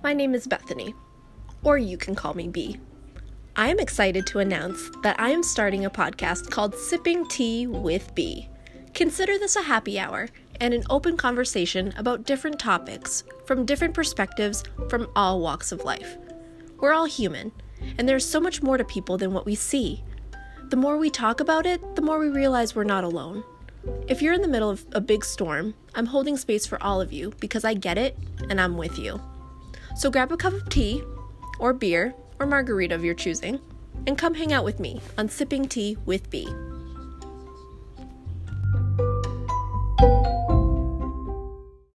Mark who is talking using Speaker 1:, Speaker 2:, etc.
Speaker 1: My name is Bethany, or you can call me B. I am excited to announce that I am starting a podcast called Sipping Tea with B. Consider this a happy hour and an open conversation about different topics from different perspectives from all walks of life. We're all human, and there's so much more to people than what we see. The more we talk about it, the more we realize we're not alone. If you're in the middle of a big storm, I'm holding space for all of you because I get it and I'm with you. So grab a cup of tea, or beer, or margarita of your choosing, and come hang out with me on Sipping Tea with B.